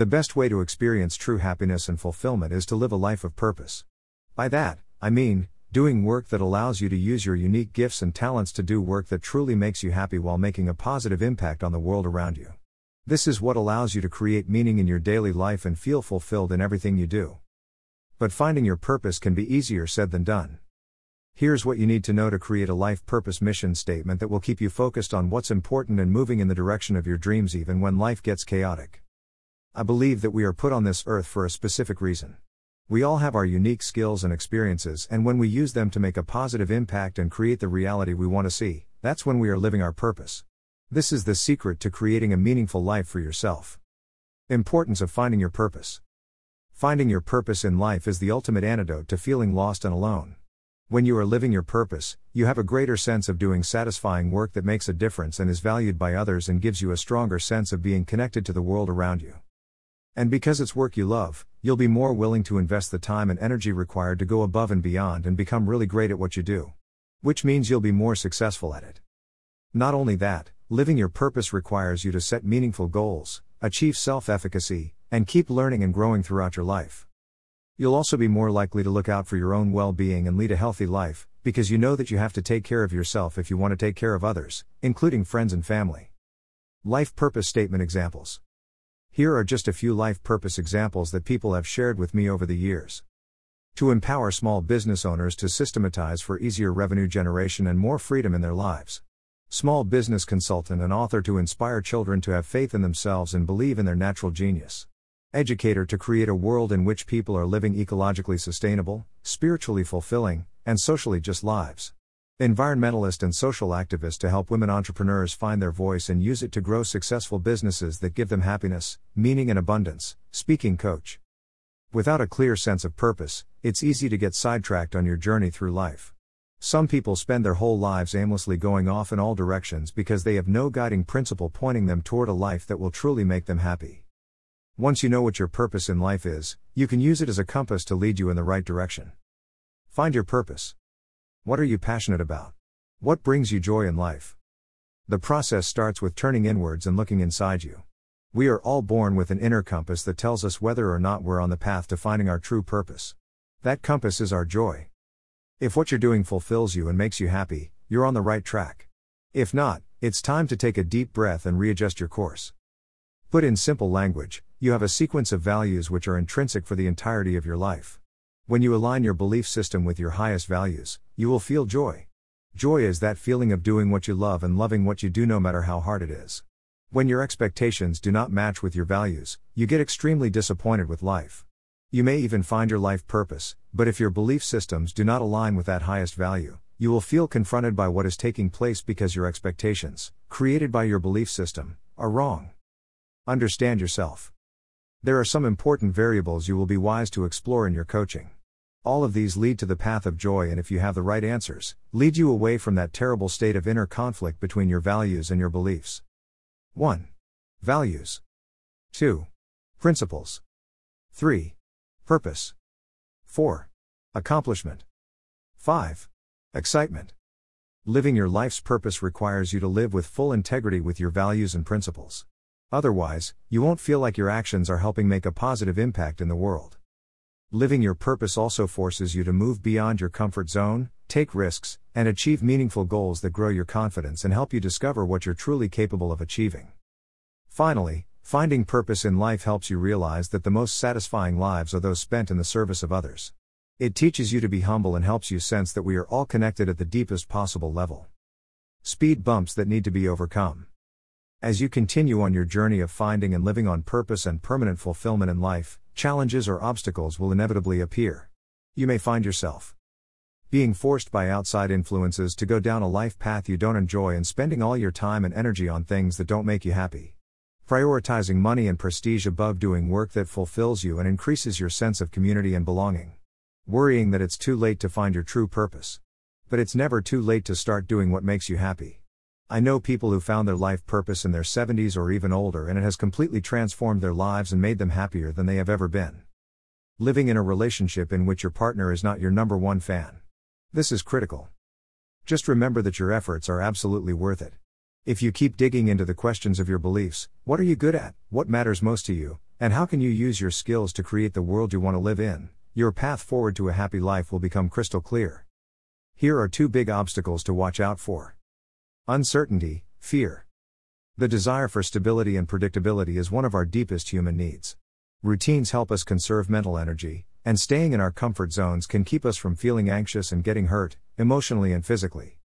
The best way to experience true happiness and fulfillment is to live a life of purpose. By that, I mean, doing work that allows you to use your unique gifts and talents to do work that truly makes you happy while making a positive impact on the world around you. This is what allows you to create meaning in your daily life and feel fulfilled in everything you do. But finding your purpose can be easier said than done. Here's what you need to know to create a life purpose mission statement that will keep you focused on what's important and moving in the direction of your dreams even when life gets chaotic. I believe that we are put on this earth for a specific reason. We all have our unique skills and experiences, and when we use them to make a positive impact and create the reality we want to see, that's when we are living our purpose. This is the secret to creating a meaningful life for yourself. Importance of finding your purpose. Finding your purpose in life is the ultimate antidote to feeling lost and alone. When you are living your purpose, you have a greater sense of doing satisfying work that makes a difference and is valued by others and gives you a stronger sense of being connected to the world around you. And because it's work you love, you'll be more willing to invest the time and energy required to go above and beyond and become really great at what you do. Which means you'll be more successful at it. Not only that, living your purpose requires you to set meaningful goals, achieve self efficacy, and keep learning and growing throughout your life. You'll also be more likely to look out for your own well being and lead a healthy life, because you know that you have to take care of yourself if you want to take care of others, including friends and family. Life Purpose Statement Examples Here are just a few life purpose examples that people have shared with me over the years. To empower small business owners to systematize for easier revenue generation and more freedom in their lives small business consultant and author to inspire children to have faith in themselves and believe in their natural genius. Educator to create a world in which people are living ecologically sustainable, spiritually fulfilling, and socially just lives. Environmentalist and social activist to help women entrepreneurs find their voice and use it to grow successful businesses that give them happiness, meaning, and abundance. Speaking coach. Without a clear sense of purpose, it's easy to get sidetracked on your journey through life. Some people spend their whole lives aimlessly going off in all directions because they have no guiding principle pointing them toward a life that will truly make them happy. Once you know what your purpose in life is, you can use it as a compass to lead you in the right direction. Find your purpose. What are you passionate about? What brings you joy in life? The process starts with turning inwards and looking inside you. We are all born with an inner compass that tells us whether or not we're on the path to finding our true purpose. That compass is our joy. If what you're doing fulfills you and makes you happy, you're on the right track. If not, it's time to take a deep breath and readjust your course. Put in simple language, you have a sequence of values which are intrinsic for the entirety of your life. When you align your belief system with your highest values, you will feel joy. Joy is that feeling of doing what you love and loving what you do no matter how hard it is. When your expectations do not match with your values, you get extremely disappointed with life. You may even find your life purpose, but if your belief systems do not align with that highest value, you will feel confronted by what is taking place because your expectations, created by your belief system, are wrong. Understand yourself. There are some important variables you will be wise to explore in your coaching. All of these lead to the path of joy, and if you have the right answers, lead you away from that terrible state of inner conflict between your values and your beliefs. 1. Values. 2. Principles. 3. Purpose. 4. Accomplishment. 5. Excitement. Living your life's purpose requires you to live with full integrity with your values and principles. Otherwise, you won't feel like your actions are helping make a positive impact in the world. Living your purpose also forces you to move beyond your comfort zone, take risks, and achieve meaningful goals that grow your confidence and help you discover what you're truly capable of achieving. Finally, Finding purpose in life helps you realize that the most satisfying lives are those spent in the service of others. It teaches you to be humble and helps you sense that we are all connected at the deepest possible level. Speed bumps that need to be overcome. As you continue on your journey of finding and living on purpose and permanent fulfillment in life, challenges or obstacles will inevitably appear. You may find yourself being forced by outside influences to go down a life path you don't enjoy and spending all your time and energy on things that don't make you happy. Prioritizing money and prestige above doing work that fulfills you and increases your sense of community and belonging. Worrying that it's too late to find your true purpose. But it's never too late to start doing what makes you happy. I know people who found their life purpose in their 70s or even older and it has completely transformed their lives and made them happier than they have ever been. Living in a relationship in which your partner is not your number one fan. This is critical. Just remember that your efforts are absolutely worth it. If you keep digging into the questions of your beliefs, what are you good at, what matters most to you, And how can you use your skills to create the world you want to live in? Your path forward to a happy life will become crystal clear. Here are two big obstacles to watch out for uncertainty, fear. The desire for stability and predictability is one of our deepest human needs. Routines help us conserve mental energy, and staying in our comfort zones can keep us from feeling anxious and getting hurt, emotionally and physically.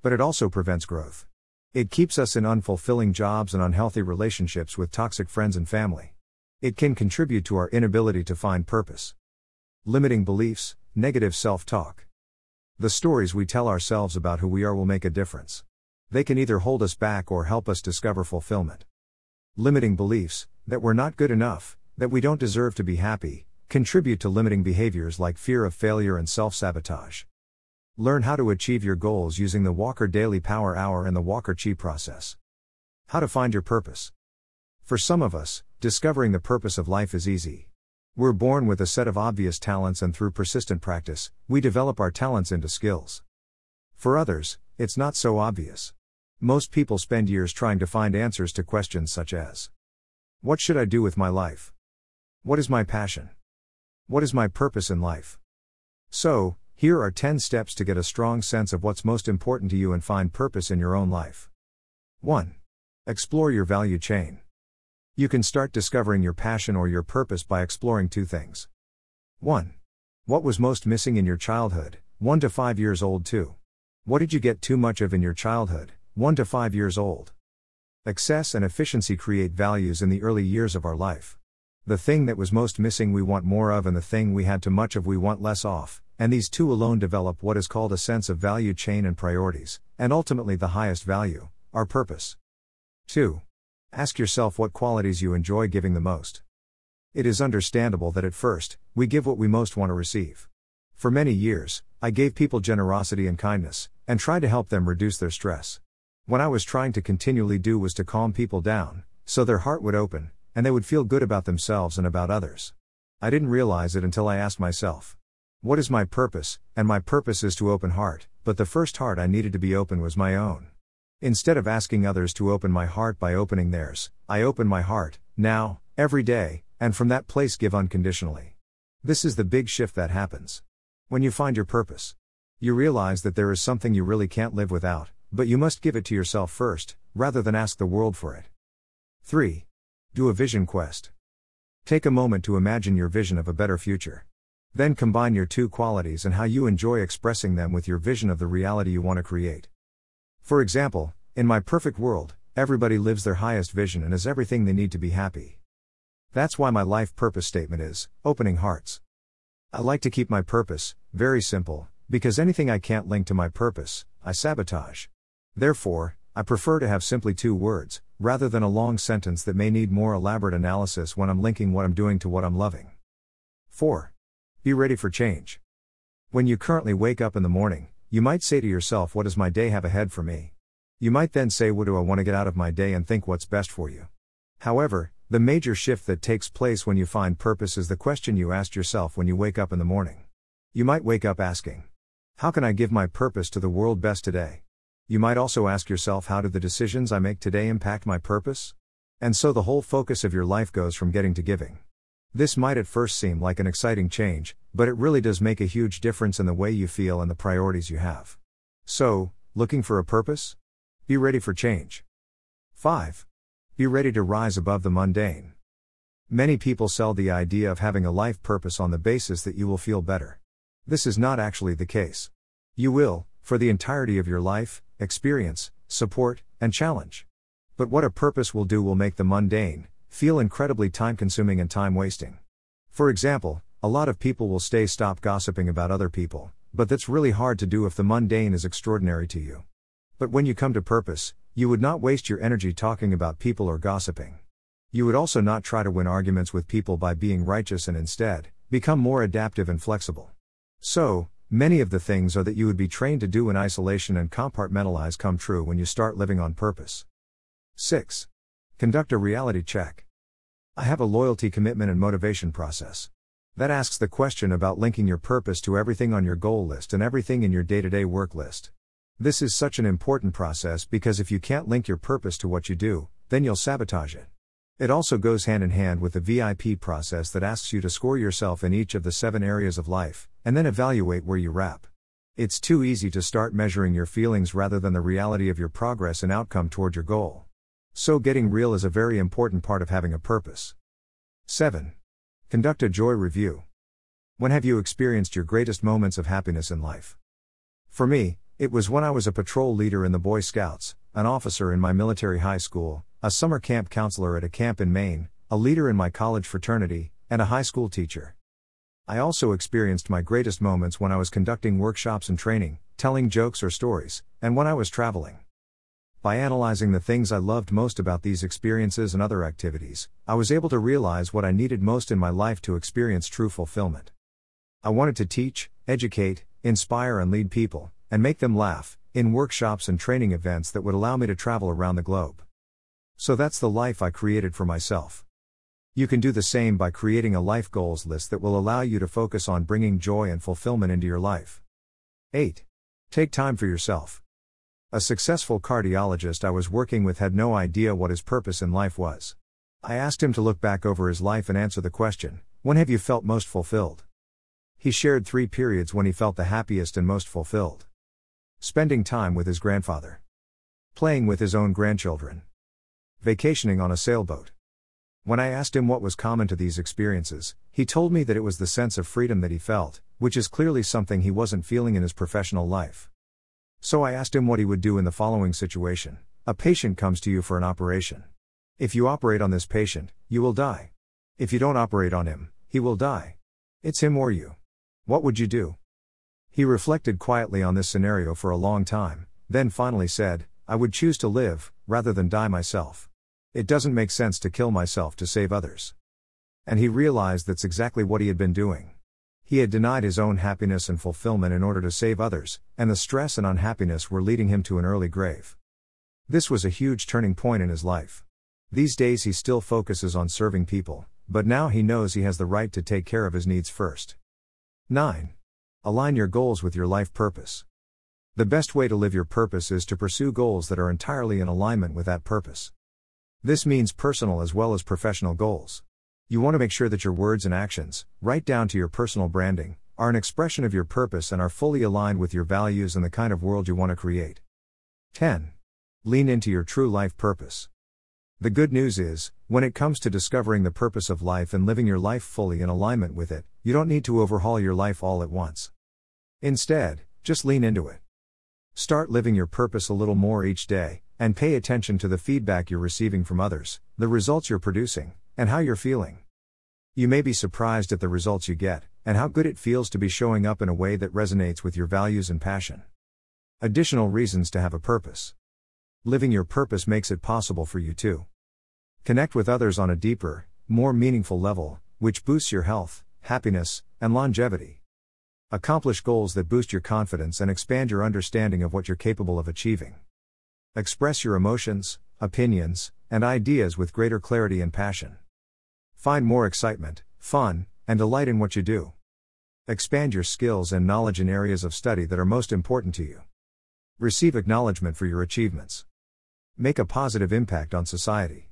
But it also prevents growth. It keeps us in unfulfilling jobs and unhealthy relationships with toxic friends and family. It can contribute to our inability to find purpose. Limiting beliefs, negative self talk. The stories we tell ourselves about who we are will make a difference. They can either hold us back or help us discover fulfillment. Limiting beliefs, that we're not good enough, that we don't deserve to be happy, contribute to limiting behaviors like fear of failure and self sabotage. Learn how to achieve your goals using the Walker Daily Power Hour and the Walker Chi process. How to find your purpose. For some of us, discovering the purpose of life is easy. We're born with a set of obvious talents, and through persistent practice, we develop our talents into skills. For others, it's not so obvious. Most people spend years trying to find answers to questions such as What should I do with my life? What is my passion? What is my purpose in life? So, here are 10 steps to get a strong sense of what's most important to you and find purpose in your own life. 1. Explore your value chain. You can start discovering your passion or your purpose by exploring two things. 1. What was most missing in your childhood, 1 to 5 years old, 2. What did you get too much of in your childhood, 1 to 5 years old? Excess and efficiency create values in the early years of our life. The thing that was most missing we want more of, and the thing we had too much of we want less of and these two alone develop what is called a sense of value chain and priorities, and ultimately the highest value, our purpose. 2. Ask yourself what qualities you enjoy giving the most. It is understandable that at first, we give what we most want to receive. For many years, I gave people generosity and kindness, and tried to help them reduce their stress. What I was trying to continually do was to calm people down, so their heart would open, and they would feel good about themselves and about others. I didn't realize it until I asked myself, what is my purpose? And my purpose is to open heart, but the first heart I needed to be open was my own. Instead of asking others to open my heart by opening theirs, I open my heart, now, every day, and from that place give unconditionally. This is the big shift that happens. When you find your purpose, you realize that there is something you really can't live without, but you must give it to yourself first, rather than ask the world for it. 3. Do a vision quest. Take a moment to imagine your vision of a better future. Then combine your two qualities and how you enjoy expressing them with your vision of the reality you want to create. For example, in my perfect world, everybody lives their highest vision and is everything they need to be happy. That's why my life purpose statement is opening hearts. I like to keep my purpose very simple, because anything I can't link to my purpose, I sabotage. Therefore, I prefer to have simply two words, rather than a long sentence that may need more elaborate analysis when I'm linking what I'm doing to what I'm loving. 4. Be ready for change. When you currently wake up in the morning, you might say to yourself, What does my day have ahead for me? You might then say, What do I want to get out of my day and think what's best for you? However, the major shift that takes place when you find purpose is the question you asked yourself when you wake up in the morning. You might wake up asking, How can I give my purpose to the world best today? You might also ask yourself, How do the decisions I make today impact my purpose? And so the whole focus of your life goes from getting to giving. This might at first seem like an exciting change, but it really does make a huge difference in the way you feel and the priorities you have. So, looking for a purpose? Be ready for change. 5. Be ready to rise above the mundane. Many people sell the idea of having a life purpose on the basis that you will feel better. This is not actually the case. You will, for the entirety of your life, experience, support, and challenge. But what a purpose will do will make the mundane, feel incredibly time consuming and time wasting. For example, a lot of people will stay stop gossiping about other people, but that's really hard to do if the mundane is extraordinary to you. But when you come to purpose, you would not waste your energy talking about people or gossiping. You would also not try to win arguments with people by being righteous and instead, become more adaptive and flexible. So, many of the things are that you would be trained to do in isolation and compartmentalize come true when you start living on purpose. 6. Conduct a reality check. I have a loyalty commitment and motivation process. That asks the question about linking your purpose to everything on your goal list and everything in your day to day work list. This is such an important process because if you can't link your purpose to what you do, then you'll sabotage it. It also goes hand in hand with the VIP process that asks you to score yourself in each of the seven areas of life, and then evaluate where you wrap. It's too easy to start measuring your feelings rather than the reality of your progress and outcome toward your goal. So, getting real is a very important part of having a purpose. 7. Conduct a joy review. When have you experienced your greatest moments of happiness in life? For me, it was when I was a patrol leader in the Boy Scouts, an officer in my military high school, a summer camp counselor at a camp in Maine, a leader in my college fraternity, and a high school teacher. I also experienced my greatest moments when I was conducting workshops and training, telling jokes or stories, and when I was traveling. By analyzing the things I loved most about these experiences and other activities, I was able to realize what I needed most in my life to experience true fulfillment. I wanted to teach, educate, inspire, and lead people, and make them laugh, in workshops and training events that would allow me to travel around the globe. So that's the life I created for myself. You can do the same by creating a life goals list that will allow you to focus on bringing joy and fulfillment into your life. 8. Take time for yourself. A successful cardiologist I was working with had no idea what his purpose in life was. I asked him to look back over his life and answer the question When have you felt most fulfilled? He shared three periods when he felt the happiest and most fulfilled. Spending time with his grandfather. Playing with his own grandchildren. Vacationing on a sailboat. When I asked him what was common to these experiences, he told me that it was the sense of freedom that he felt, which is clearly something he wasn't feeling in his professional life. So I asked him what he would do in the following situation A patient comes to you for an operation. If you operate on this patient, you will die. If you don't operate on him, he will die. It's him or you. What would you do? He reflected quietly on this scenario for a long time, then finally said, I would choose to live, rather than die myself. It doesn't make sense to kill myself to save others. And he realized that's exactly what he had been doing. He had denied his own happiness and fulfillment in order to save others, and the stress and unhappiness were leading him to an early grave. This was a huge turning point in his life. These days he still focuses on serving people, but now he knows he has the right to take care of his needs first. 9. Align your goals with your life purpose. The best way to live your purpose is to pursue goals that are entirely in alignment with that purpose. This means personal as well as professional goals. You want to make sure that your words and actions, right down to your personal branding, are an expression of your purpose and are fully aligned with your values and the kind of world you want to create. 10. Lean into your true life purpose. The good news is, when it comes to discovering the purpose of life and living your life fully in alignment with it, you don't need to overhaul your life all at once. Instead, just lean into it. Start living your purpose a little more each day, and pay attention to the feedback you're receiving from others, the results you're producing, and how you're feeling. You may be surprised at the results you get, and how good it feels to be showing up in a way that resonates with your values and passion. Additional reasons to have a purpose. Living your purpose makes it possible for you to connect with others on a deeper, more meaningful level, which boosts your health, happiness, and longevity. Accomplish goals that boost your confidence and expand your understanding of what you're capable of achieving. Express your emotions, opinions, and ideas with greater clarity and passion. Find more excitement, fun, and delight in what you do. Expand your skills and knowledge in areas of study that are most important to you. Receive acknowledgement for your achievements. Make a positive impact on society.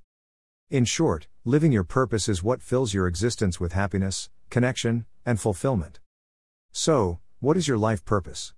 In short, living your purpose is what fills your existence with happiness, connection, and fulfillment. So, what is your life purpose?